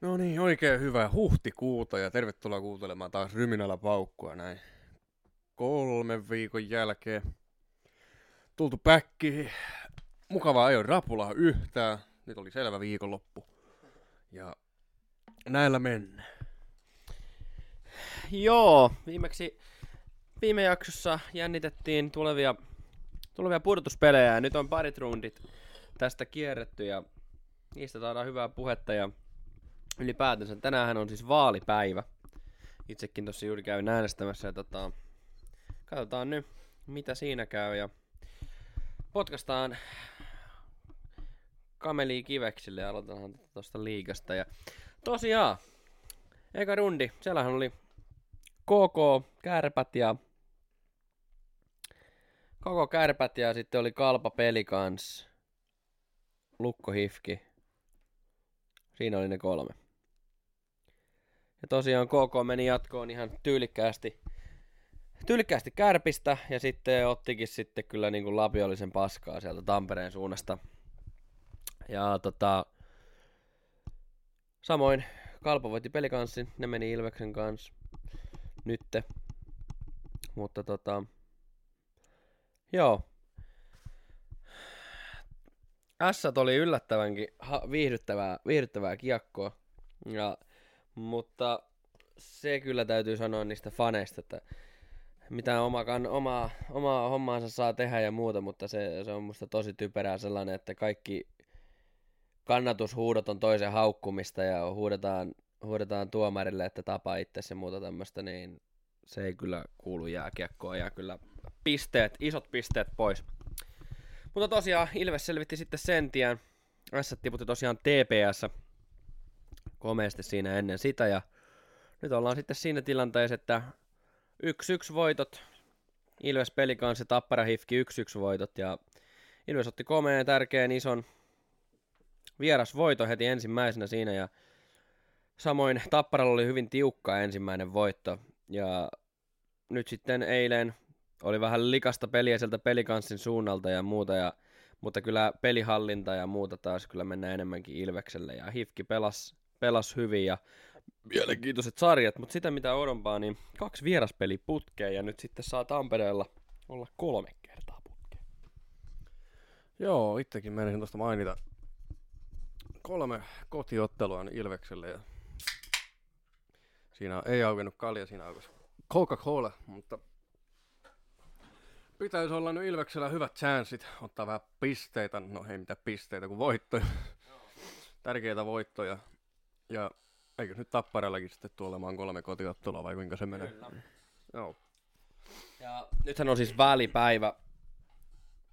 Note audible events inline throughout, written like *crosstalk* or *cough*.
No niin, oikein hyvää huhtikuuta ja tervetuloa kuuntelemaan taas Ryminällä paukkua näin kolmen viikon jälkeen. Tultu päkki. Mukavaa ajoin rapulaa yhtään. Nyt oli selvä viikonloppu. Ja näillä mennään. Joo, viimeksi viime jaksossa jännitettiin tulevia, tulevia pudotuspelejä ja nyt on parit rundit tästä kierretty ja niistä saadaan hyvää puhetta ja ylipäätänsä tänään on siis vaalipäivä. Itsekin tossa juuri käyn äänestämässä ja tota, katsotaan nyt mitä siinä käy ja potkastaan kameli kiveksille ja aloitetaan tuosta liigasta ja tosiaan eka rundi, siellähän oli KK, Kärpät ja Koko Kärpät ja sitten oli Kalpa Peli kans. Lukko Hifki. Siinä oli ne kolme. Ja tosiaan KK meni jatkoon ihan tyylikkäästi, tyylikkäästi kärpistä ja sitten ottikin sitten kyllä niin kuin lapiollisen paskaa sieltä Tampereen suunnasta. Ja tota, samoin Kalpa voitti pelikanssin, ne meni Ilveksen kanssa nytte. Mutta tota, joo. S oli yllättävänkin viihdyttävää, viihdyttävää kiekkoa. Ja, mutta se kyllä täytyy sanoa niistä faneista, että mitä oma, kan, oma, oma hommaansa saa tehdä ja muuta, mutta se, se on musta tosi typerää sellainen, että kaikki kannatushuudot on toisen haukkumista ja huudetaan, huudetaan tuomarille, että tapa itse ja muuta tämmöistä, niin se ei kyllä kuulu jääkiekkoon ja kyllä pisteet, isot pisteet pois. Mutta tosiaan Ilves selvitti sitten sen tien. S tiputti tosiaan TPS komeasti siinä ennen sitä ja nyt ollaan sitten siinä tilanteessa, että 1-1 voitot. Ilves peli kanssa Tappara Hifki 1-1 voitot ja Ilves otti komeen tärkeän ison vieras voito heti ensimmäisenä siinä ja samoin Tapparalla oli hyvin tiukka ensimmäinen voitto ja nyt sitten eilen oli vähän likasta peliä sieltä pelikanssin suunnalta ja muuta, ja, mutta kyllä pelihallinta ja muuta taas kyllä mennään enemmänkin Ilvekselle, ja Hifki pelas, pelas hyvin, ja mielenkiintoiset sarjat, mutta sitä mitä odompaa, niin kaksi vieraspeli putkeen, ja nyt sitten saa Tampereella olla kolme kertaa putkeen. Joo, itsekin menisin tuosta mainita. Kolme kotiottelua Ilvekselle ja siinä ei aukenut kalja, siinä aukesi Coca-Cola, mutta pitäisi olla nyt Ilveksellä hyvät chanssit ottaa vähän pisteitä, no ei mitään pisteitä, kuin voittoja. Tärkeitä voittoja. Ja eikö nyt Tapparellakin sitten tule olemaan kolme kotiottelua vai kuinka se menee? Kyllä. Joo. Ja nythän on siis välipäivä.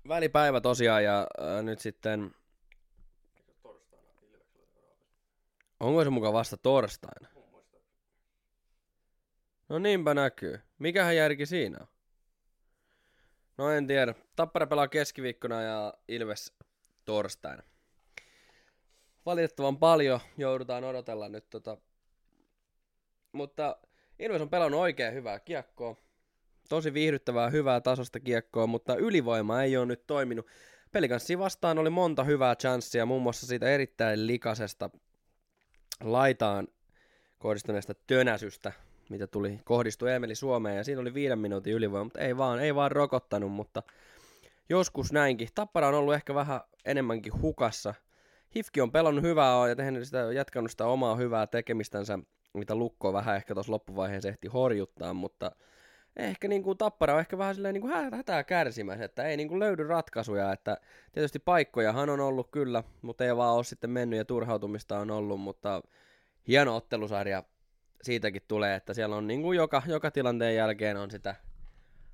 Välipäivä tosiaan ja äh, nyt sitten... Onko se mukaan vasta torstaina? No niinpä näkyy. Mikähän järki siinä on? No en tiedä. Tappara pelaa keskiviikkona ja Ilves torstaina. Valitettavan paljon joudutaan odotella nyt tota. Mutta Ilves on pelannut oikein hyvää kiekkoa. Tosi viihdyttävää, hyvää tasosta kiekkoa, mutta ylivoima ei ole nyt toiminut. Pelikanssi vastaan oli monta hyvää chanssia, muun muassa siitä erittäin likasesta laitaan kohdistuneesta tönäsystä, mitä tuli, kohdistui Emeli Suomeen ja siinä oli viiden minuutin ylivoima, mutta ei vaan, ei vaan rokottanut, mutta joskus näinkin. Tappara on ollut ehkä vähän enemmänkin hukassa. Hifki on pelannut hyvää ja tehnyt sitä, jatkanut sitä omaa hyvää tekemistänsä, mitä Lukko vähän ehkä tuossa loppuvaiheessa ehti horjuttaa, mutta ehkä niin kuin Tappara on ehkä vähän silleen niin kuin hätää kärsimässä, että ei niin kuin löydy ratkaisuja, että tietysti paikkojahan on ollut kyllä, mutta ei vaan ole sitten mennyt ja turhautumista on ollut, mutta hieno ottelusarja siitäkin tulee, että siellä on niin kuin joka, joka tilanteen jälkeen on sitä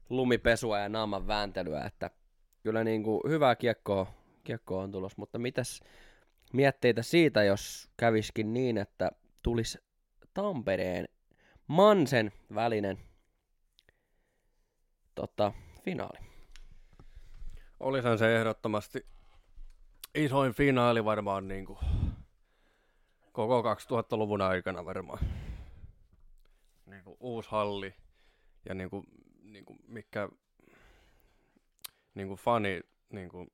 lumipesua ja naaman vääntelyä, että kyllä niin kuin hyvää kiekkoa, kiekkoa on tulos, mutta mitäs mietteitä siitä, jos käviskin niin, että tulisi Tampereen Mansen välinen tota, finaali? Olisahan se ehdottomasti isoin finaali varmaan niin kuin koko 2000-luvun aikana varmaan niin kuin uusi halli ja niin kuin, niin kuin mikä niin kuin fani, niin kuin,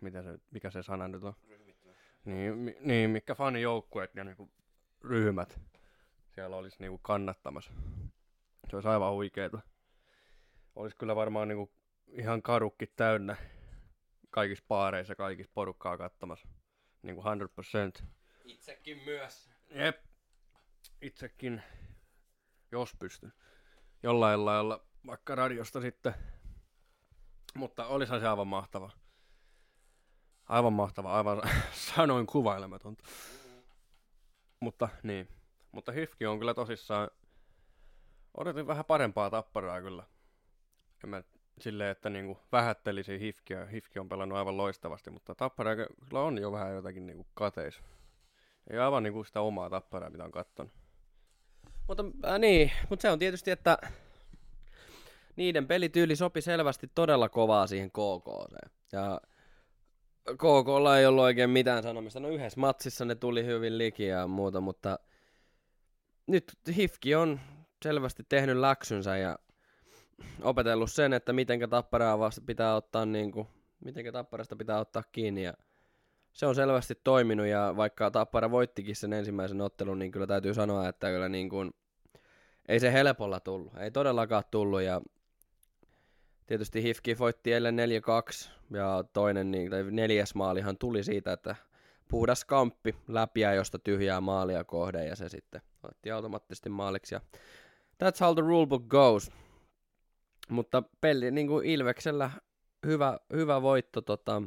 mitä se, mikä se sana nyt on? Niin, mi, niin, mikä fanijoukkueet ja niin kuin ryhmät siellä olisi niinku kannattamassa. Se olisi aivan huikeeta. Olisi kyllä varmaan niinku ihan karukki täynnä kaikissa paareissa kaikissa porukkaa kattamassa. Niinku 100%. Itsekin myös. Jep. Itsekin, jos pystyn. Jollain lailla, vaikka radiosta sitten. Mutta olisihan se aivan mahtava. Aivan mahtava, aivan *laughs* sanoin kuvailematonta. Mutta niin. Mutta Hifki on kyllä tosissaan... Odotin vähän parempaa tapparaa kyllä. En mä silleen, että niinku vähättelisin Hifkiä. Hifki on pelannut aivan loistavasti, mutta tappara kyllä on jo vähän jotakin niinku kateis. Ei aivan niinku sitä omaa tapparaa, mitä on kattonut. Mutta äh, niin, mutta se on tietysti, että niiden pelityyli sopi selvästi todella kovaa siihen KK. Ja KKlla ei ollut oikein mitään sanomista. No yhdessä matsissa ne tuli hyvin liki ja muuta, mutta nyt Hifki on selvästi tehnyt läksynsä ja opetellut sen, että mitenkä tapparaa vasta pitää ottaa niin kuin, mitenkä tapparasta pitää ottaa kiinni ja se on selvästi toiminut ja vaikka Tappara voittikin sen ensimmäisen ottelun, niin kyllä täytyy sanoa, että kyllä niin kuin, ei se helpolla tullut. Ei todellakaan tullut ja tietysti Hifki voitti eilen 4-2 ja toinen, niin, tai neljäs maalihan tuli siitä, että puhdas kamppi läpiä, josta tyhjää maalia kohde ja se sitten otti automaattisesti maaliksi. Ja that's how the rulebook goes. Mutta peli niin kuin Ilveksellä hyvä, hyvä voitto tota,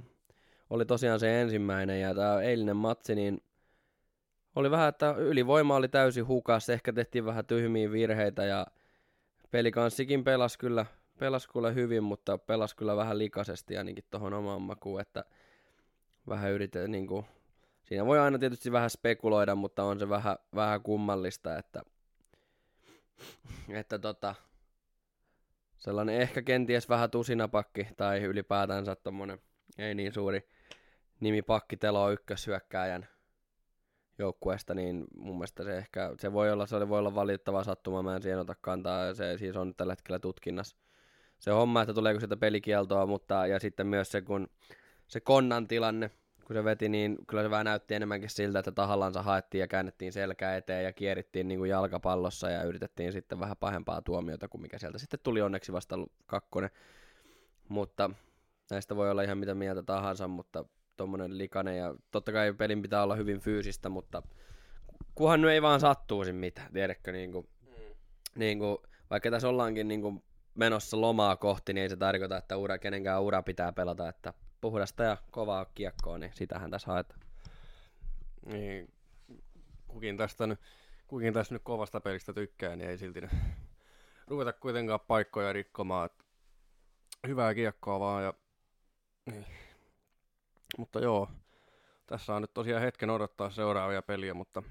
oli tosiaan se ensimmäinen ja tämä eilinen matsi, niin oli vähän, että ylivoima oli täysin hukas, ehkä tehtiin vähän tyhmiä virheitä ja pelikanssikin pelasi kyllä, pelasi kyllä hyvin, mutta pelasi kyllä vähän likaisesti ainakin tuohon omaan makuun, että vähän yritetään niin kuin, siinä voi aina tietysti vähän spekuloida, mutta on se vähän, vähän kummallista, että, että tota, sellainen ehkä kenties vähän tusinapakki tai ylipäätänsä tommonen ei niin suuri nimi pakkitelo ykköshyökkääjän joukkueesta, niin mun mielestä se ehkä, se voi olla, se voi olla valitettava sattuma, mä en siihen ota kantaa, se siis on tällä hetkellä tutkinnassa se homma, että tuleeko sieltä pelikieltoa, mutta ja sitten myös se, kun se konnan tilanne, kun se veti, niin kyllä se vähän näytti enemmänkin siltä, että tahallansa haettiin ja käännettiin selkä eteen ja kierittiin niin kuin jalkapallossa ja yritettiin sitten vähän pahempaa tuomiota kuin mikä sieltä sitten tuli onneksi vasta kakkonen. Mutta näistä voi olla ihan mitä mieltä tahansa, mutta tuommoinen likainen ja totta kai pelin pitää olla hyvin fyysistä, mutta kunhan nyt ei vaan sattuisi mitään, tiedätkö, niin kuin, mm. niin kuin, vaikka tässä ollaankin niin kuin menossa lomaa kohti, niin ei se tarkoita, että ura, kenenkään ura pitää pelata, että puhdasta ja kovaa kiekkoa, niin sitähän tässä haetaan. Niin, kukin tästä nyt, kukin tästä nyt kovasta pelistä tykkää, niin ei silti nyt ruveta kuitenkaan paikkoja rikkomaan. Että hyvää kiekkoa vaan ja niin. Mutta joo, tässä on nyt tosiaan hetken odottaa seuraavia peliä, mutta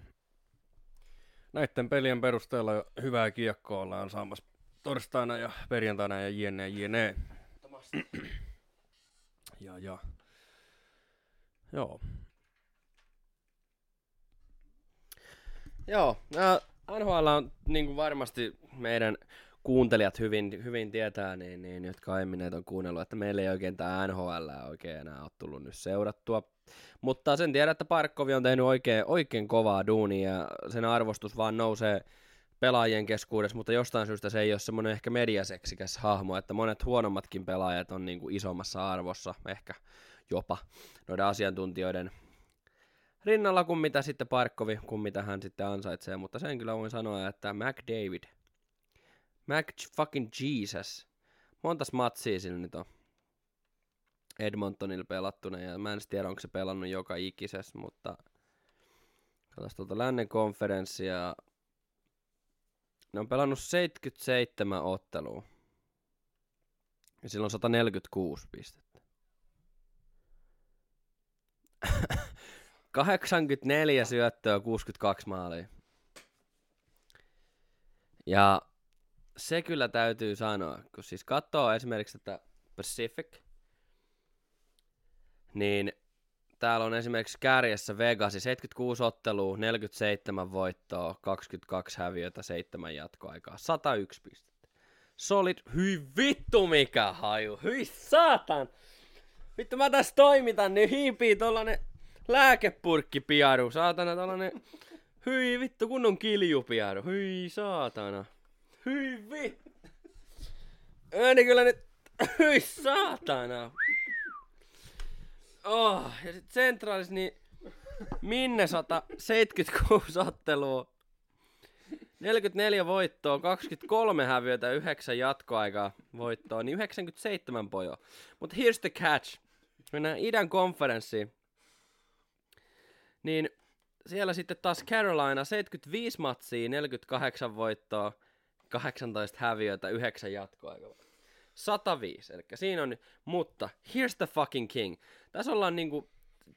näiden pelien perusteella hyvää kiekkoa ollaan saamassa torstaina ja perjantaina ja jne jne. *clears throat* ja ja. Joo. Joo, NHL on niin kuin varmasti meidän kuuntelijat hyvin, hyvin tietää, niin, niin, jotka aiemmin on kuunnellut, että meillä ei oikein tämä NHL oikein enää ole tullut nyt seurattua. Mutta sen tiedän, että Parkkovi on tehnyt oikein, oikein kovaa duunia ja sen arvostus vaan nousee pelaajien keskuudessa, mutta jostain syystä se ei ole semmoinen ehkä mediaseksikäs hahmo, että monet huonommatkin pelaajat on niin kuin isommassa arvossa, ehkä jopa noiden asiantuntijoiden rinnalla kuin mitä sitten Parkkovi, kuin mitä hän sitten ansaitsee, mutta sen kyllä voin sanoa, että McDavid, Mac fucking Jesus, montas matsia sillä nyt on Edmontonilla pelattuna, ja mä en tiedä, onko se pelannut joka ikisessä, mutta katsotaan tuolta lännen konferenssia, ne on pelannut 77 ottelua. Ja sillä on 146 pistettä. *laughs* 84 syöttöä, 62 maalia. Ja se kyllä täytyy sanoa, kun siis katsoo esimerkiksi tätä Pacific, niin Täällä on esimerkiksi kärjessä Vegasi 76 ottelua, 47 voittoa, 22 häviötä, 7 jatkoaikaa, 101 pistettä. Solid, hyi vittu mikä haju, hyi saatan! Vittu mä tässä toimitan, niin hiipii tollanen lääkepurkki piaru, saatana tollanen Hyi vittu, kunnon kiljupiaro. Hyi saatana. Hyi vittu. Ääni kyllä nyt. Hyi saatana. Oh, ja sit Centralis niin Minnesota 76 ottelua. 44 voittoa, 23 häviötä, 9 jatkoaikaa voittoa, niin 97 pojo. Mutta here's the catch. Mennään idän konferenssiin. Niin siellä sitten taas Carolina 75 matsia, 48 voittoa, 18 häviötä, 9 jatkoaikaa. 105, eli siinä on, mutta here's the fucking king. Tässä ollaan niinku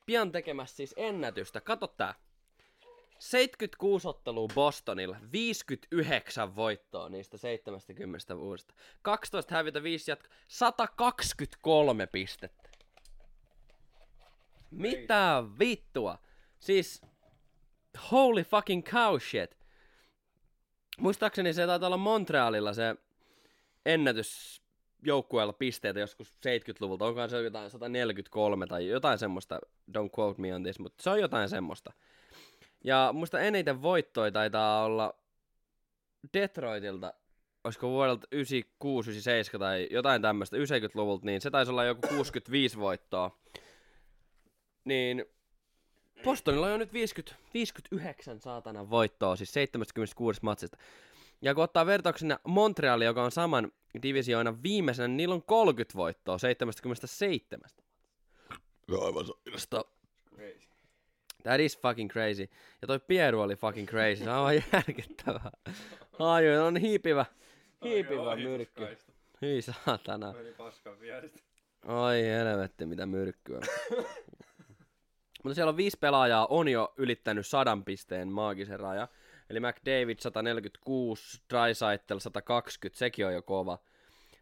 pian tekemässä siis ennätystä. Kato tää. 76 ottelua Bostonilla, 59 voittoa niistä 70 vuodesta. 12 hävitä, 5 jatko, 123 pistettä. Mitä vittua? Siis, holy fucking cow shit. Muistaakseni se taitaa olla Montrealilla se ennätys joukkueella pisteitä joskus 70-luvulta. Onkohan se jotain 143 tai jotain semmoista. Don't quote me on this, mutta se on jotain semmoista. Ja muista eniten voittoja taitaa olla Detroitilta, olisiko vuodelta 96, 97 tai jotain tämmöistä 90-luvulta, niin se taisi olla joku 65 voittoa. Niin Bostonilla on jo nyt 50, 59 saatana voittoa, siis 76 matsista. Ja kun ottaa vertauksena Montreali, joka on saman divisioina viimeisenä, niin niillä on 30 voittoa 77. Aivan sairasta. That is fucking crazy. Ja toi Pieru oli fucking crazy. Se on aivan järkyttävää. Ai, on hiipivä. Hiipivä myrkky. Hyi saatana. Meni paskan vierestä. Oi helvetti, mitä myrkkyä. Mutta siellä on viisi pelaajaa, on jo ylittänyt sadan pisteen maagisen raja. Eli McDavid 146, Drysaitel 120, sekin on jo kova.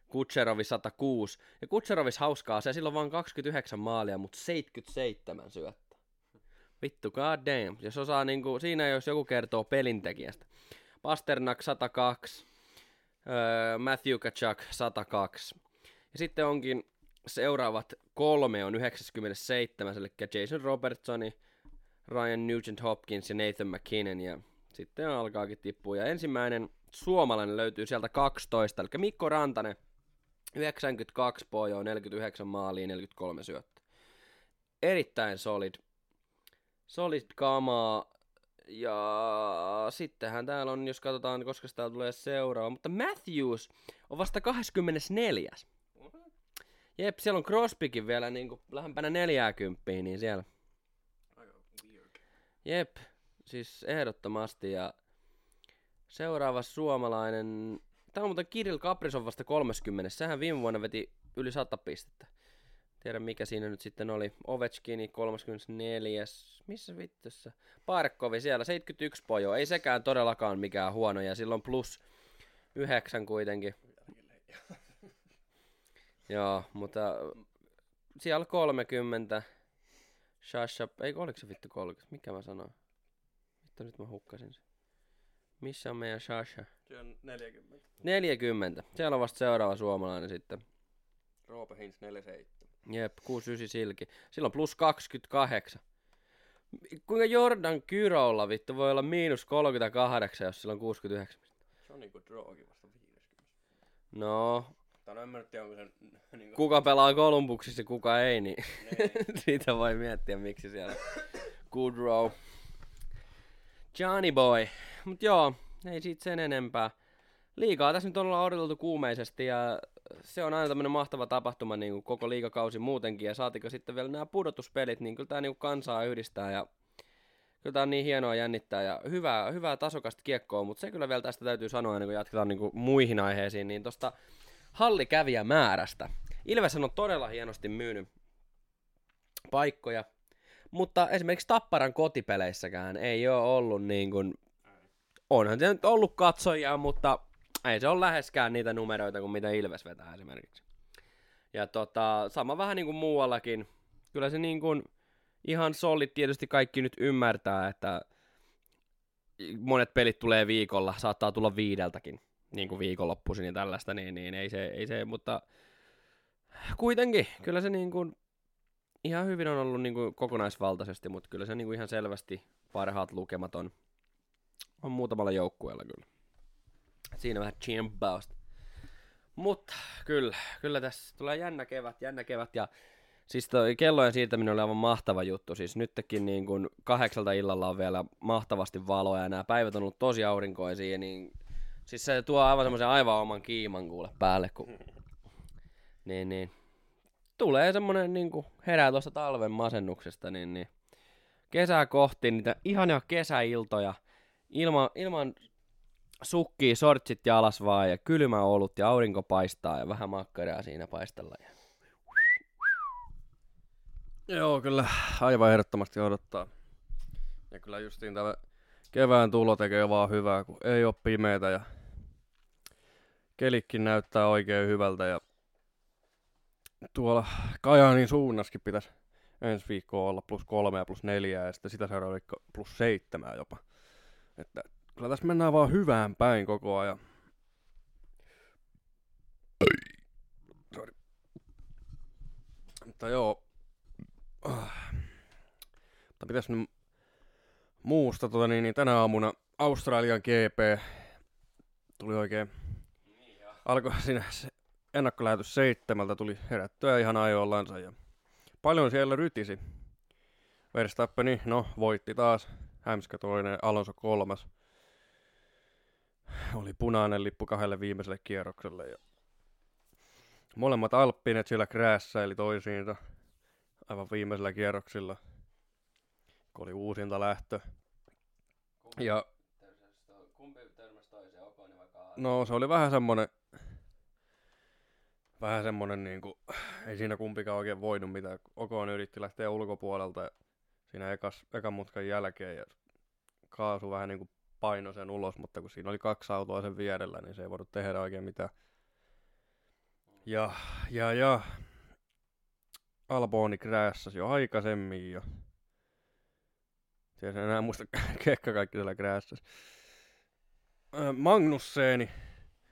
Kutserovi 106. Ja Kutserovis hauskaa, se silloin vain 29 maalia, mutta 77 syöttä. Vittu, god damn. Jos osaa niinku, siinä jos joku kertoo pelintekijästä. Pasternak 102, öö, Matthew Kachuk 102. Ja sitten onkin seuraavat kolme on 97, eli Jason Robertsoni, Ryan Nugent Hopkins ja Nathan McKinnon. Ja sitten alkaakin tippua. Ja ensimmäinen suomalainen löytyy sieltä 12, eli Mikko Rantanen, 92 pojoa, 49 maalia, 43 syöttä. Erittäin solid. Solid kamaa. Ja sittenhän täällä on, jos katsotaan, koska täällä tulee seuraava. Mutta Matthews on vasta 24. Jep, siellä on Crosbykin vielä niin kuin lähempänä 40, niin siellä. Jep, siis ehdottomasti. Ja seuraava suomalainen, tää on muuten Kirill Kaprizov vasta 30. Sehän viime vuonna veti yli 100 pistettä. Tiedä mikä siinä nyt sitten oli. Ovechkini 34. Missä vittussa? Parkkovi siellä 71 pojo. Ei sekään todellakaan mikään huono ja silloin plus 9 kuitenkin. *laughs* Joo, mutta siellä 30. Shasha, ei oliko se vittu 30? Mikä mä sanoin? Vittu nyt mä hukkasin sen. Missä on meidän Shasha? Se on 40. 40. Siellä on vasta seuraava suomalainen sitten. Roope Hintz 47. Jep, 69 silki. Silloin plus 28. Kuinka Jordan Kyrolla vittu voi olla miinus 38, jos sillä on 69? Se on niinku droogi vasta 50. No, Tai no en mä tiedä, onko se niinku... kuka pelaa Kolumbuksissa ja kuka ei, niin Niin. *laughs* siitä voi miettiä, miksi siellä Goodrow. Johnny boy. Mut joo, ei siitä sen enempää. Liikaa tässä nyt ollaan odoteltu kuumeisesti ja se on aina tämmönen mahtava tapahtuma niin kuin koko liikakausi muutenkin ja saatiko sitten vielä nämä pudotuspelit, niin kyllä tää niin kansaa yhdistää ja kyllä tää on niin hienoa jännittää ja hyvää, hyvää tasokasta kiekkoa, mutta se kyllä vielä tästä täytyy sanoa ennen kuin jatketaan niin kuin muihin aiheisiin, niin tosta hallikävijämäärästä. Ilves on todella hienosti myynyt paikkoja, mutta esimerkiksi Tapparan kotipeleissäkään ei ole ollut niin kuin, onhan se nyt ollut katsojia, mutta ei se ole läheskään niitä numeroita kuin mitä Ilves vetää esimerkiksi. Ja tota, sama vähän niin kuin muuallakin. Kyllä se niin kuin ihan solid tietysti kaikki nyt ymmärtää, että monet pelit tulee viikolla, saattaa tulla viideltäkin, niin kuin viikonloppuisin ja tällaista, niin, niin ei, se, ei se, mutta kuitenkin, kyllä se niin kuin ihan hyvin on ollut niin kuin kokonaisvaltaisesti, mutta kyllä se niin kuin ihan selvästi parhaat lukemat on on muutamalla joukkueella kyllä. Siinä vähän chimpausta. Mutta kyllä, kyllä tässä tulee jännä kevät, jännä kevät ja siis toi kellojen siirtäminen oli aivan mahtava juttu. Siis nytkin niin kun kahdeksalta illalla on vielä mahtavasti valoa ja nämä päivät on ollut tosi aurinkoisia, niin siis se tuo aivan semmoisen aivan oman kiiman kuule päälle, kun niin, niin. Tulee semmonen niin herää tuosta talven masennuksesta, niin, niin kesää kohti niitä ihania kesäiltoja ilman, ilman sukkii, sortsit jalas vaan ja kylmä olut ja aurinko paistaa ja vähän makkaraa siinä paistella. Ja... Joo, kyllä aivan ehdottomasti odottaa. Ja kyllä justiin tämä kevään tulo tekee vaan hyvää, kun ei ole pimeitä ja kelikki näyttää oikein hyvältä ja tuolla Kajaanin suunnaskin pitäisi ensi viikko olla plus kolme ja plus neljä ja sitten sitä seuraava viikko plus seitsemää jopa. Että kyllä tässä mennään vaan hyvään päin koko ajan. Sorry. Mutta joo. Mutta pitäis nyt muusta tota niin, niin tänä aamuna Australian GP tuli oikein alkoi siinä se ennakkolähetys seitsemältä tuli herättyä ihan ajoillansa ja paljon siellä rytisi. Verstappeni, no voitti taas, Hämskä toinen, Alonso kolmas. Oli punainen lippu kahdelle viimeiselle kierrokselle ja molemmat Alppinet siellä kräässäili toisiinsa aivan viimeisellä kierroksilla, kun oli uusinta lähtö. Ja Kumpi törmäsi toiseen, Okoni vai No se oli vähän semmonen, vähän semmonen niinku, ei siinä kumpikaan oikein voinut mitään. Okon yritti lähteä ulkopuolelta siinä ekas, ekan mutkan jälkeen ja kaasu vähän niinku paino sen ulos, mutta kun siinä oli kaksi autoa sen vierellä, niin se ei voinut tehdä oikein mitään. Ja, ja, ja. Alboni kräässäsi jo aikaisemmin ja Tiedän enää muista *laughs* kekka kaikki siellä kräässäsi. Magnusseeni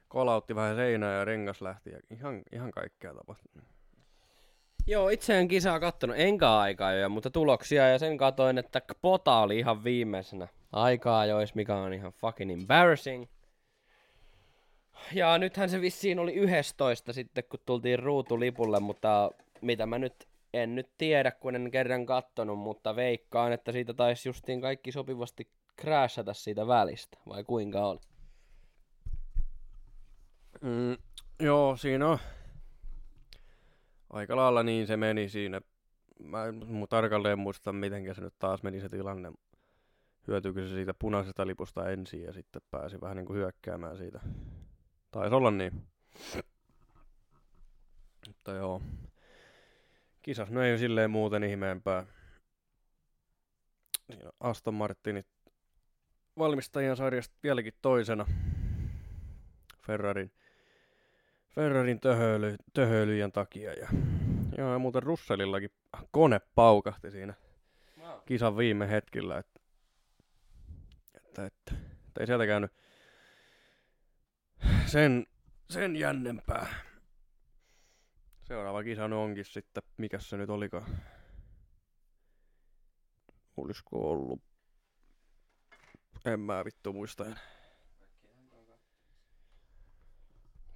kolautti vähän seinää ja rengas lähti ja ihan, ihan kaikkea tapahtui. Joo, itse en kisaa kattonut, enkä aikaa jo, mutta tuloksia ja sen katoin, että Pota oli ihan viimeisenä aikaa jois, mikä on ihan fucking embarrassing. Ja nythän se vissiin oli 11 sitten, kun tultiin ruutulipulle, mutta mitä mä nyt en nyt tiedä, kun en kerran kattonut, mutta veikkaan, että siitä taisi justiin kaikki sopivasti crashata siitä välistä, vai kuinka oli? Mm, joo, siinä on aika lailla niin se meni siinä. Mä en tarkalleen muista, miten se nyt taas meni se tilanne. Hyötyykö se siitä punaisesta lipusta ensin ja sitten pääsi vähän niin kuin hyökkäämään siitä. Taisi olla niin. Mutta joo. Kisas no ei silleen muuten ihmeempää. Siinä Aston Martinit valmistajien sarjasta vieläkin toisena. Ferrarin, Ferrarin töhöily, töhöilyjen takia. Ja, joo, ja muuten Russelillakin kone paukahti siinä kisan viime hetkillä. Että, että, että, että ei sieltä käynyt sen, sen jännempää. Seuraava kisa onkin sitten, mikä se nyt olikaan. Olisiko ollut? En mä vittu muista.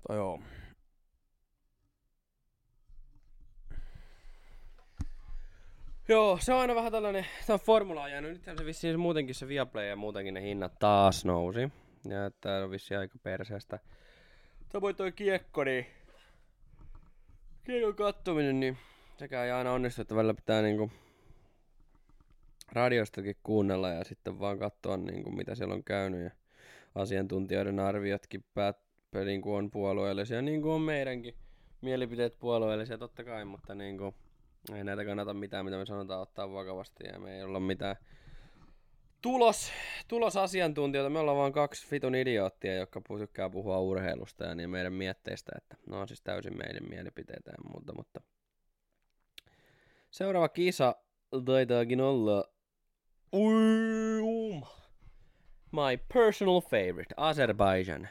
Tai joo. Joo, se on aina vähän tällainen, tämä on formula jäänyt. Nythän se vissiin muutenkin se Viaplay ja muutenkin ne hinnat taas nousi. Ja tää on vissiin aika perseestä. Samoin toi kiekko, niin kiekon kattominen, niin sekään ei aina onnistu, että välillä pitää niinku radiostakin kuunnella ja sitten vaan katsoa niinku mitä siellä on käynyt ja asiantuntijoiden arviotkin päät, niin kuin on puolueellisia, niin kuin on meidänkin mielipiteet puolueellisia totta kai, mutta niin kuin, ei näitä kannata mitään, mitä me sanotaan ottaa vakavasti ja me ei olla mitään tulos, tulosasiantuntijoita. Me ollaan vaan kaksi fitun idioottia, jotka tykkää puhua urheilusta ja niin meidän mietteistä, että ne on siis täysin meidän mielipiteitä ja muuta, mutta seuraava kisa taitaakin olla um, my personal favorite, Azerbaijan.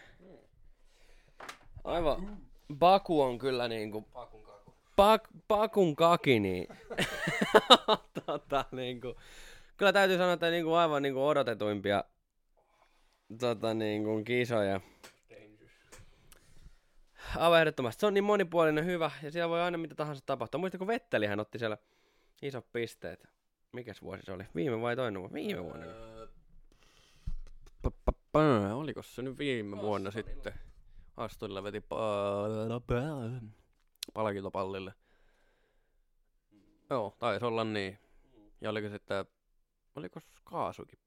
Aivan, Baku on kyllä Pakun kaku. Pak, pakun kaki, niin, *laughs* tota, niinku, kyllä täytyy sanoa, että niinku aivan niinku odotetuimpia tota, niin kuin kisoja. Aivan ehdottomasti. Se on niin monipuolinen, hyvä, ja siellä voi aina mitä tahansa tapahtua. Muista, kun Vettelihän otti siellä isot pisteet. Mikäs vuosi se oli? Viime vai toinen vuosi? Viime vuonna. Pa- Oliko se nyt viime vuonna sitten? Astonilla veti palkintopallille. Joo, taisi olla niin. Ja oliko sitten, oliko Kaasukin,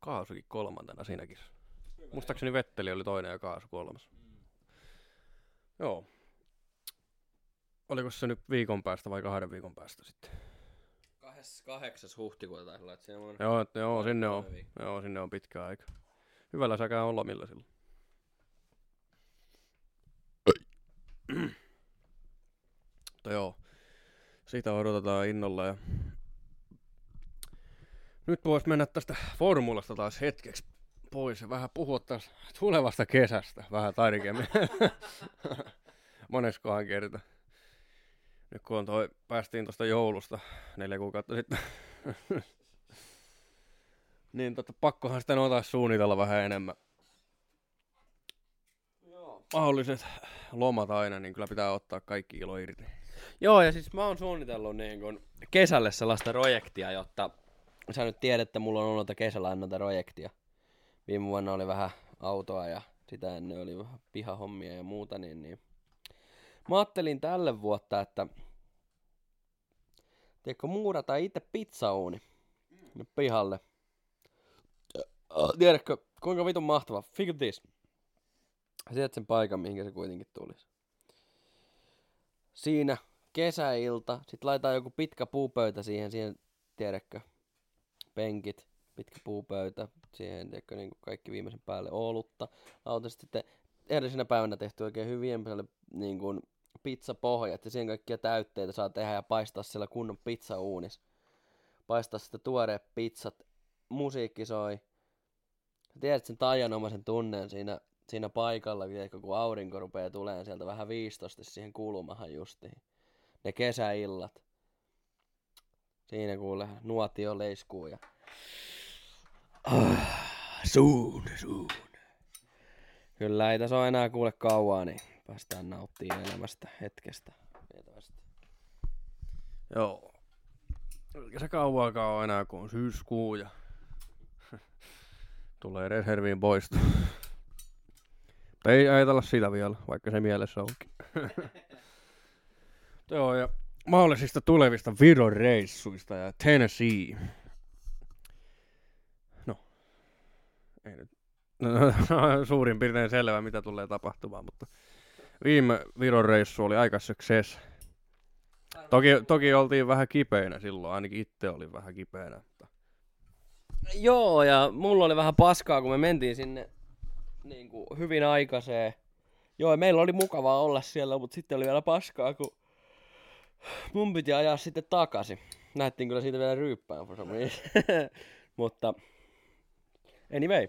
Kaasukin kolmantena siinäkin? Muistaakseni Vetteli oli toinen ja Kaasu kolmas. Joo. Oliko se nyt viikon päästä vai kahden viikon päästä sitten? 8. huhtikuuta taisi olla, että siinä on... Joo, että joo, sinne on, joo, sinne on pitkä aika. Hyvällä säkään olla millä silloin. Mutta joo, sitä odotetaan innolla ja nyt voisi mennä tästä formulasta taas hetkeksi pois ja vähän puhua taas tulevasta kesästä vähän tarkemmin. *laughs* Moneskohan kerta. Nyt kun on toi, päästiin tuosta joulusta neljä kuukautta sitten. *laughs* niin totta, pakkohan sitä noita suunnitella vähän enemmän. Joo. Mahdolliset lomat aina, niin kyllä pitää ottaa kaikki ilo irti. Joo, ja siis mä oon suunnitellut niin kun kesälle sellaista projektia, jotta sä nyt tiedät, että mulla on ollut noita kesällä aina noita projektia. Viime vuonna oli vähän autoa ja sitä ennen oli vähän pihahommia ja muuta, niin, niin. Mä ajattelin tälle vuotta, että tiedätkö, muurata itse pizzauuni mm. pihalle. Äh, Tiedätkö, kuinka vitun mahtava? Figure this. Sieltä sen paikan, mihinkä se kuitenkin tulisi. Siinä kesäilta, sit laitetaan joku pitkä puupöytä siihen, siihen tiedätkö, penkit, pitkä puupöytä, siihen tiedätkö, niin kaikki viimeisen päälle olutta. Auta sitten edellisenä päivänä tehty oikein hyvin niin kuin pizzapohjat ja siihen kaikkia täytteitä saa tehdä ja paistaa siellä kunnon pizzauunis. Paistaa sitten tuoreet pizzat, musiikki soi. Sä tiedät sen taianomaisen tunnen siinä, siinä paikalla, kun aurinko rupeaa tulemaan sieltä vähän viistosti siihen kulmahan justiin. Ne kesäillat. Siinä kuule nuotio leiskuu ja... Ah, suun, suun. Kyllä ei tässä ole enää kuule kauaa, niin päästään nauttimaan elämästä hetkestä. Joo. Eikä se kauaakaan ole enää, kun on syyskuu ja *laughs* tulee reserviin poisto. Mutta ei ajatella sitä vielä, vaikka se mielessä onkin. *laughs* Joo, ja mahdollisista tulevista Viron reissuista ja Tennessee. No, ei nyt no, suurin piirtein selvä, mitä tulee tapahtumaan, mutta viime Viron reissu oli aika success. Toki, toki oltiin vähän kipeinä silloin, ainakin itse olin vähän kipeänä. Mutta... Joo, ja mulla oli vähän paskaa, kun me mentiin sinne niin kuin hyvin aikaiseen. Joo, meillä oli mukavaa olla siellä, mutta sitten oli vielä paskaa, kun mun piti ajaa sitten takaisin. Nähtiin kyllä siitä vielä ryyppään for some *laughs* *laughs* mutta anyway.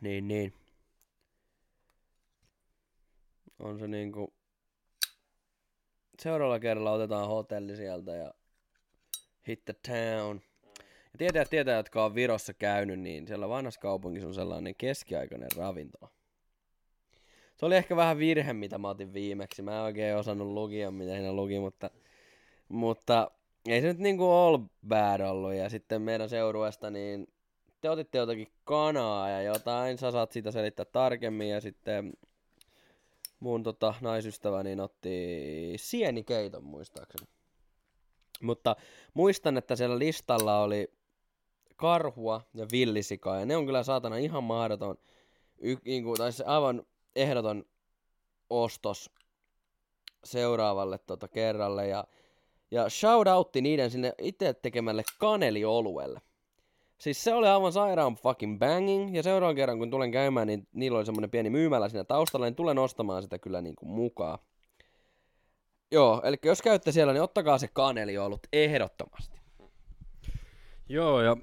Niin, niin. On se niinku... Seuraavalla kerralla otetaan hotelli sieltä ja hit the town. Ja tietäjät tietää, jotka on Virossa käynyt, niin siellä vanhassa kaupungissa on sellainen keskiaikainen ravintola. Se oli ehkä vähän virhe, mitä mä otin viimeksi. Mä en oikein osannut lukia, mitä siinä luki, mutta, mutta ei se nyt niinku all bad ollut. Ja sitten meidän seurueesta, niin te otitte jotakin kanaa ja jotain. Sä saat siitä selittää tarkemmin. Ja sitten mun tota, naisystävä niin otti sienikeiton muistaakseni. Mutta muistan, että siellä listalla oli karhua ja villisikaa, ja ne on kyllä saatana ihan mahdoton, y- niinku, tai se aivan ehdoton ostos seuraavalle tota, kerralle, ja, ja shout outti niiden sinne itse tekemälle kanelioluelle. Siis se oli aivan sairaan fucking banging, ja seuraavan kerran kun tulen käymään, niin niillä oli semmonen pieni myymälä siinä taustalla, niin tulen ostamaan sitä kyllä niinku mukaan. Joo, eli jos käytte siellä, niin ottakaa se kaneliolut ehdottomasti. Joo, ja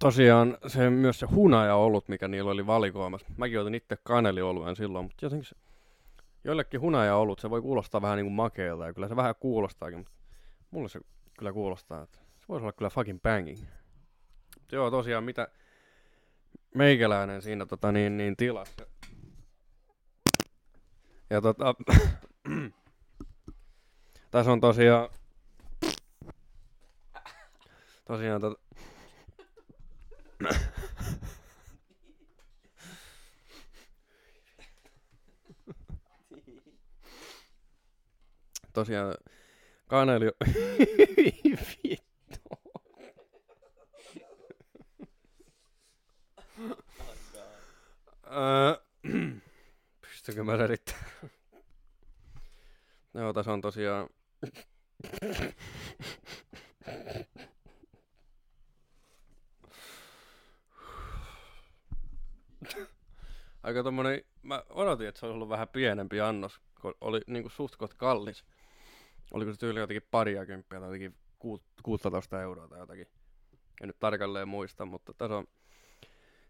tosiaan se myös se hunaja ollut, mikä niillä oli valikoimassa. Mäkin otin itse kanelioluen silloin, mutta jotenkin se, joillekin hunaja ollut, se voi kuulostaa vähän niin kuin makeelta, ja kyllä se vähän kuulostaakin, mutta mulle se kyllä kuulostaa, että se voisi olla kyllä fucking banging. Mutta joo, tosiaan mitä, meikäläinen siinä tota niin, niin tilassa. Ja tota, *clears throat* tässä on tosiaan, tosiaan tota, tosiaan kaneli on... *laughs* Vittu. Öö, *clears throat* mä selittämään? Joo, tässä on tosiaan... Aika tommonen, mä odotin, että se olisi ollut vähän pienempi annos, kun oli niinku suht koht kallis. Oliko se tyyli jotenkin pariakymppiä tai jotenkin kuut- 16 euroa tai jotakin. En nyt tarkalleen muista, mutta tässä on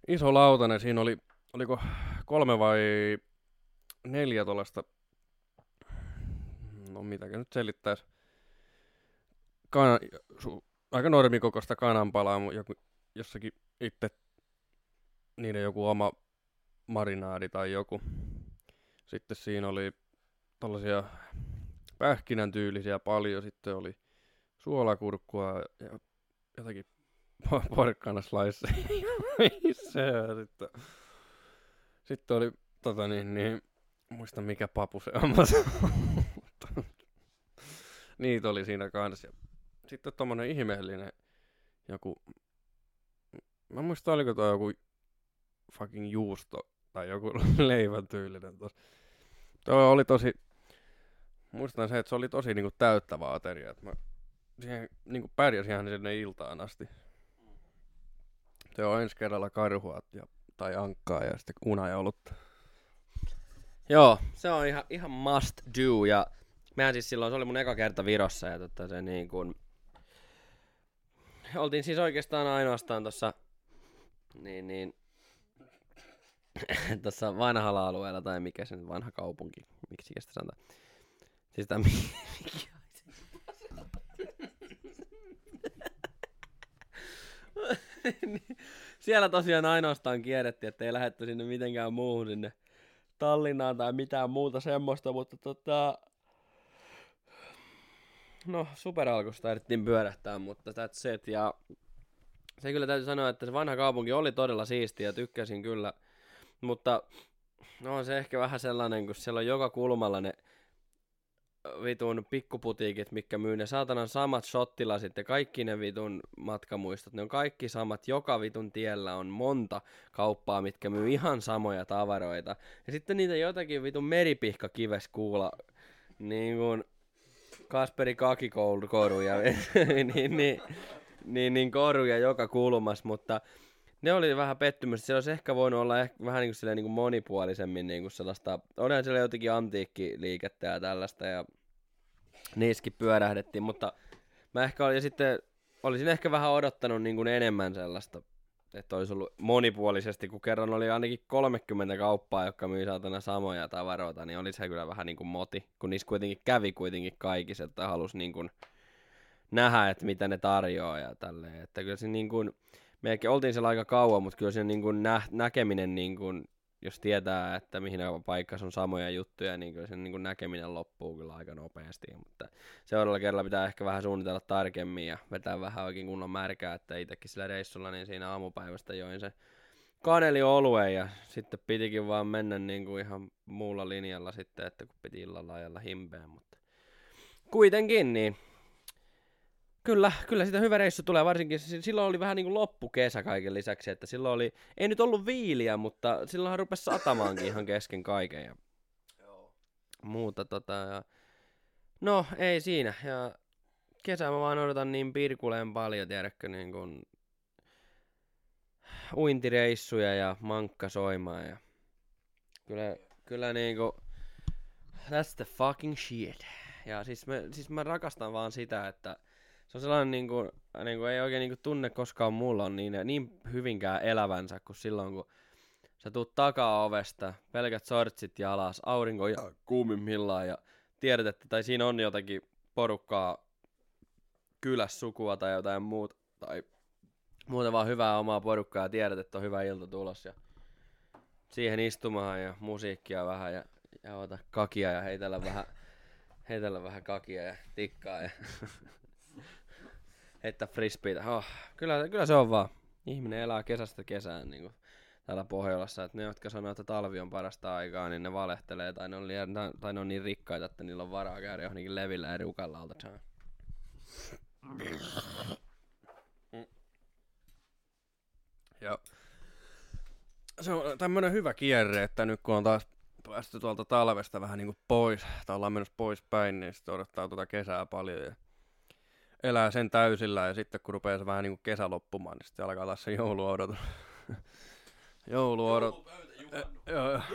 iso lautanen. Siinä oli, oliko kolme vai neljä tuollaista, no mitäkö nyt selittäisi, kana, su, aika normikokoista kananpalaa, joku, jossakin itse niiden joku oma marinaadi tai joku. Sitten siinä oli tällaisia pähkinän tyylisiä paljon, sitten oli suolakurkkua ja jotakin porkkanaslaisseja. *laughs* se sitten, sitten oli tota niin, niin muista mikä papu se on. Niitä oli siinä kanssa. Sitten tommonen ihmeellinen joku, mä en muista oliko toi joku fucking juusto tai joku *laughs* leivän tyylinen tos. Tuo oli tosi, muistan se, että se oli tosi niinku täyttävä ateria. Että mä siihen niinku pärjäsin ihan sinne iltaan asti. Se on ensi kerralla karhua ja, tai ankkaa ja sitten unajoulutta. Joo, se on ihan, ihan must do ja mehän siis silloin, se oli mun eka kerta Virossa ja tota se niin kuin, oltiin siis oikeastaan ainoastaan tossa, niin niin, *laughs* tossa vanhalla alueella tai mikä se vanha kaupunki, miksi sitä sanotaan. Siis tää, *laughs* mikä *laughs* Siellä tosiaan ainoastaan kierrettiin, että ei lähdetty sinne mitenkään muuhun sinne Tallinnaan tai mitään muuta semmoista, mutta tota... No, superalkusta ehdittiin pyörähtää, mutta that's it. Ja se kyllä täytyy sanoa, että se vanha kaupunki oli todella siistiä ja tykkäsin kyllä. Mutta no on se ehkä vähän sellainen, kun siellä on joka kulmalla ne vitun pikkuputiikit, mikä myy ne saatanan samat shottilasit ja kaikki ne vitun matkamuistot. Ne on kaikki samat. Joka vitun tiellä on monta kauppaa, mitkä myy ihan samoja tavaroita. Ja sitten niitä jotakin vitun meripihka kives kuulla. Niin kuin Kasperi kakikoruja, *laughs* niin, niin, niin, niin koruja joka kulmassa, mutta ne oli vähän pettymys. Se olisi ehkä voinut olla ehkä vähän niin kuin, niin kuin monipuolisemmin niin kuin sellaista, onhan siellä jotenkin antiikkiliikettä ja tällaista ja niissäkin pyörähdettiin, mutta mä ehkä olin sitten, olisin ehkä vähän odottanut niin kuin enemmän sellaista, että olisi ollut monipuolisesti, kun kerran oli ainakin 30 kauppaa, jotka myy saatana samoja tavaroita, niin oli se kyllä vähän niin kuin moti, kun niissä kuitenkin kävi kuitenkin kaikissa, että halusi niin kuin nähdä, että mitä ne tarjoaa ja tälleen, että kyllä se niin kuin, mekin oltiin siellä aika kauan, mutta kyllä se niin kuin nä- näkeminen, niin kuin, jos tietää, että mihin paikassa on samoja juttuja, niin kyllä sen niin kuin näkeminen loppuu kyllä aika nopeasti. Mutta seuraavalla kerralla pitää ehkä vähän suunnitella tarkemmin ja vetää vähän oikein kunnon märkää, että itsekin sillä reissulla niin siinä aamupäivästä join se kaneli olue ja sitten pitikin vaan mennä niin kuin ihan muulla linjalla sitten, että kun piti illalla ajalla himpeä, mutta kuitenkin niin Kyllä, kyllä sitä hyvä reissu tulee, varsinkin silloin oli vähän niin kuin loppukesä kaiken lisäksi, että silloin oli, ei nyt ollut viiliä, mutta silloinhan rupesi satamaankin ihan kesken kaiken ja muuta tota, ja no ei siinä, ja kesää mä vaan odotan niin pirkuleen paljon, tiedätkö, niin kuin uintireissuja ja mankka soimaan ja kyllä, kyllä niinku that's the fucking shit. Ja siis, me, siis mä rakastan vaan sitä, että se on sellainen niinku, niinku ei oikein niinku tunne koskaan mulla on niin, niin hyvinkään elävänsä kuin silloin kun sä tuut takaovesta, pelkät sortsit jalas, aurinko ja kuumimmillaan ja tiedät, että tai siinä on jotakin porukkaa kyläs sukua tai jotain muuta tai muuten vaan hyvää omaa porukkaa ja tiedät, että on hyvä ilta tulos. Ja siihen istumaan ja musiikkia vähän ja, ja ota kakia ja heitellä vähän, heitellä vähän kakia ja tikkaa ja *laughs* heittää frisbeitä. Oh, kyllä, kyllä se on vaan. Ihminen elää kesästä kesään niin kuin täällä Pohjolassa. Että ne, jotka sanoo, että talvi on parasta aikaa, niin ne valehtelee tai ne on, liian, tai ne on niin rikkaita, että niillä on varaa käydä johonkin levillä rukalla all the time. Ja se on tämmönen hyvä kierre, että nyt kun on taas päästy tuolta talvesta vähän niinku pois, tai ollaan menossa pois päin, niin sitten odottaa tuota kesää paljon ja elää sen täysillä ja sitten kun rupeaa se vähän niinku kesä loppumaan, niin sitten alkaa taas se jouluodotus. *laughs* Joo, joo. *laughs*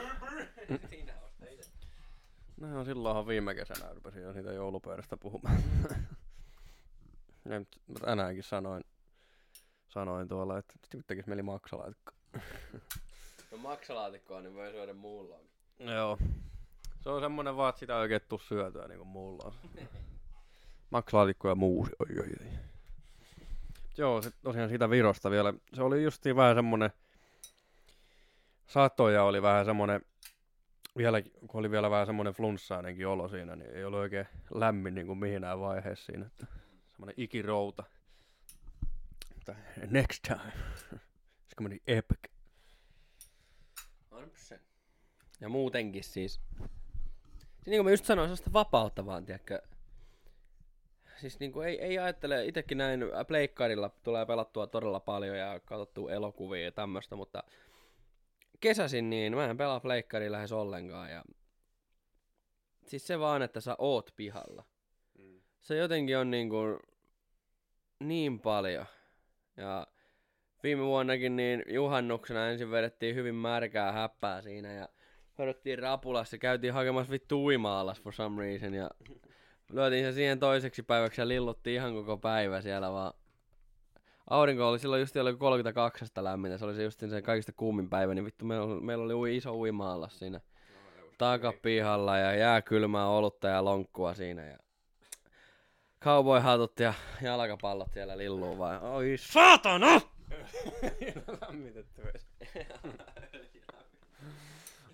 No silloinhan viime kesänä rupesin jo siitä joulupöydästä puhumaan. *laughs* ja nyt tänäänkin sanoin, sanoin tuolla, että sitten tekis mieli maksalaatikko. No maksalaatikkoa, niin voi syödä muulla. Joo. Se on semmonen vaan, että sitä ei oikein tuu syötyä niinku muulla on. Maksalaatikko ja muusi, oi oi oi. Joo, sit tosiaan siitä Virosta vielä. Se oli justiin vähän semmonen, satoja oli vähän semmonen, vielä, kun oli vielä vähän semmonen flunssainenkin olo siinä, niin ei ollut oikein lämmin niin kuin mihinään vaiheessa siinä. Että semmonen ikirouta. Next time. *laughs* Gonna be epic. 100%. Ja muutenkin siis. Niin kuin mä just sanoin, sellaista vapautta vaan, tiedätkö. Siis niin kuin ei, ei ajattele, itsekin näin pleikkarilla tulee pelattua todella paljon ja katsottua elokuvia ja tämmöistä, mutta kesäsin niin mä en pelaa pleikkaria lähes ollenkaan ja siis se vaan, että sä oot pihalla. Mm. Se jotenkin on niin kuin niin paljon. Ja viime vuonnakin niin juhannuksena ensin vedettiin hyvin märkää häppää siinä ja höydettiin rapulassa, käytiin hakemassa vittu uimaalas for some reason ja *laughs* lyötiin se siihen toiseksi päiväksi ja lilluttiin ihan koko päivä siellä vaan. Aurinko oli silloin just oli 32 lämmintä, se oli se just se kaikista kuumin päivä, niin vittu meillä oli, meillä oli iso uimaalas siinä takapihalla ja jääkylmää olutta ja lonkkua siinä ja cowboy-hatut ja jalkapallot siellä lilluu vaan. Oi saatana! Lämmitetty. *laughs*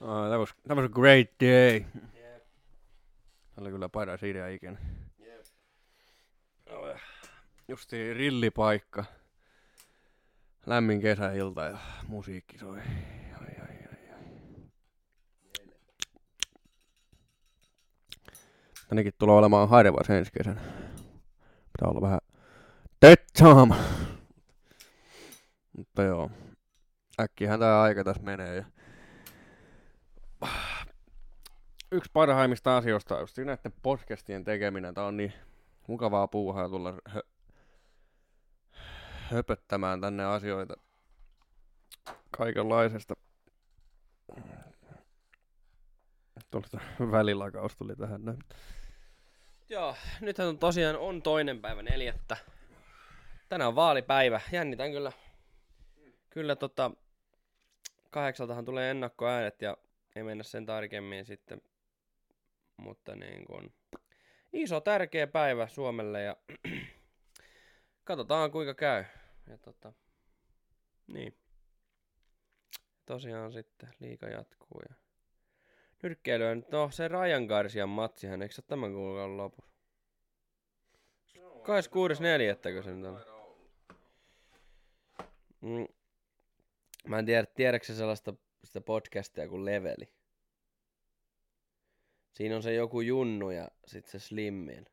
Oh, that, was, that was a great day. Oli kyllä paras idea ikinä. Ja Justi rillipaikka. Lämmin kesäilta ja musiikki soi. Ai, ai, ai, ai. Tännekin tulee olemaan harvas ensi kesänä. Pitää olla vähän tetsaama. Mutta joo. Äkkihän tää aika tässä menee. Ja... Yksi parhaimmista asioista just näiden podcastien tekeminen. Tää on niin mukavaa puuhaa tulla hö... höpöttämään tänne asioita kaikenlaisesta. Tuollaista välilakaus tuli tähän näin. Joo, nythän on tosiaan on toinen päivä neljättä. Tänään on vaalipäivä. Jännitän kyllä. Kyllä tota, kahdeksaltahan tulee ennakkoäänet ja ei mennä sen tarkemmin sitten. Mutta niin kun, iso tärkeä päivä Suomelle ja *clears throat* katsotaan kuinka käy. Ja tota, niin. Tosiaan sitten liika jatkuu ja nyrkkeilyä nyt, no se Rajan Garcian matsihan, eikö se ole tämän kuukauden lopussa? 26.4. se nyt on? Mm. Mä en tiedä, tiedätkö sellaista sitä podcastia kuin Leveli? Siinä on se joku Junnu ja sit se Slimmin.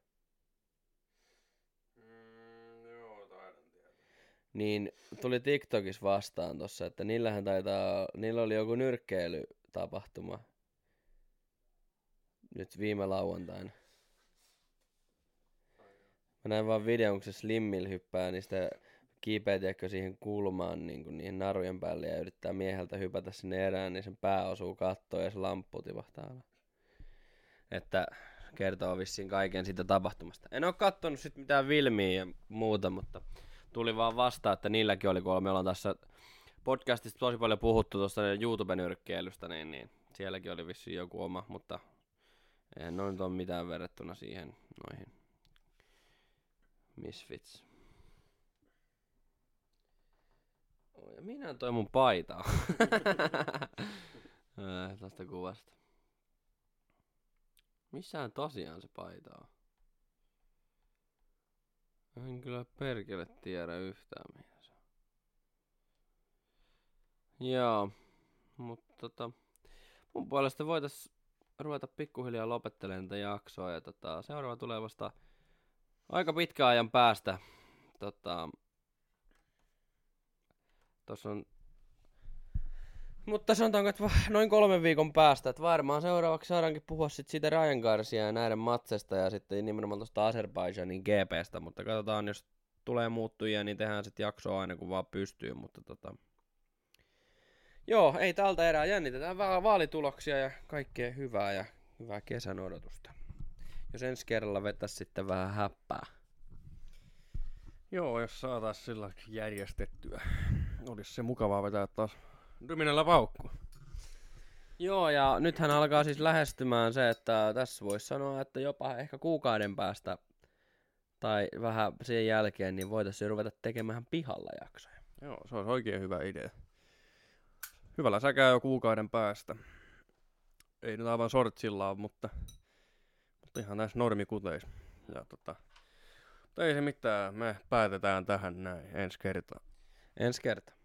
Mm, joo, taidan tietää. Niin tuli TikTokissa vastaan tossa, että niillähän taitaa, niillä oli joku nyrkkeilytapahtuma. Nyt viime lauantaina. Mä näin vaan videon, kun se Slimmil hyppää niistä kiipeä, siihen kulmaan niin kuin niihin narujen päälle ja yrittää mieheltä hypätä sinne erään, niin sen pää osuu kattoon ja se lamppu tipahtaa alas. Että kertoo vissiin kaiken siitä tapahtumasta. En oo kattonut sit mitään filmiä ja muuta, mutta tuli vaan vastaan, että niilläkin oli, kun me ollaan tässä podcastista tosi paljon puhuttu tuosta YouTube-nyrkkeilystä, niin, niin sielläkin oli vissiin joku oma, mutta eihän noin nyt ole mitään verrattuna siihen noihin Misfits. Ja minä toi mun paita. *laughs* Äh, Tästä kuvasta. Missähän tosiaan se paita on? En kyllä perkele tiedä yhtään mihin se on. Joo, mutta tota, mun puolesta voitais ruveta pikkuhiljaa lopettelemaan tätä jaksoa ja tota, seuraava tulee vasta aika pitkän ajan päästä. Tota, tossa on mutta sanotaanko, että noin kolmen viikon päästä, että varmaan seuraavaksi saadaankin puhua sit siitä Ryan Garcia ja näiden matsesta ja sitten nimenomaan tuosta Azerbaijanin GPstä, mutta katsotaan, jos tulee muuttujia, niin tehdään sitten jaksoa aina kun vaan pystyy, mutta tota... Joo, ei tältä erää jännitetään vähän vaalituloksia ja kaikkea hyvää ja hyvää kesän odotusta. Jos ensi kerralla vetäisi sitten vähän häppää. Joo, jos saatais sillä järjestettyä. Olisi se mukavaa vetää taas Dyminellä paukku. Joo, ja nythän alkaa siis lähestymään se, että tässä voisi sanoa, että jopa ehkä kuukauden päästä tai vähän sen jälkeen, niin voitaisiin ruveta tekemään pihalla jaksoja. Joo, se olisi oikein hyvä idea. Hyvällä säkää jo kuukauden päästä. Ei nyt aivan sortsilla ole, mutta, mutta ihan näissä normikuteissa. Ja tota, mutta ei se mitään, me päätetään tähän näin ensi kertaa. Ensi kerta.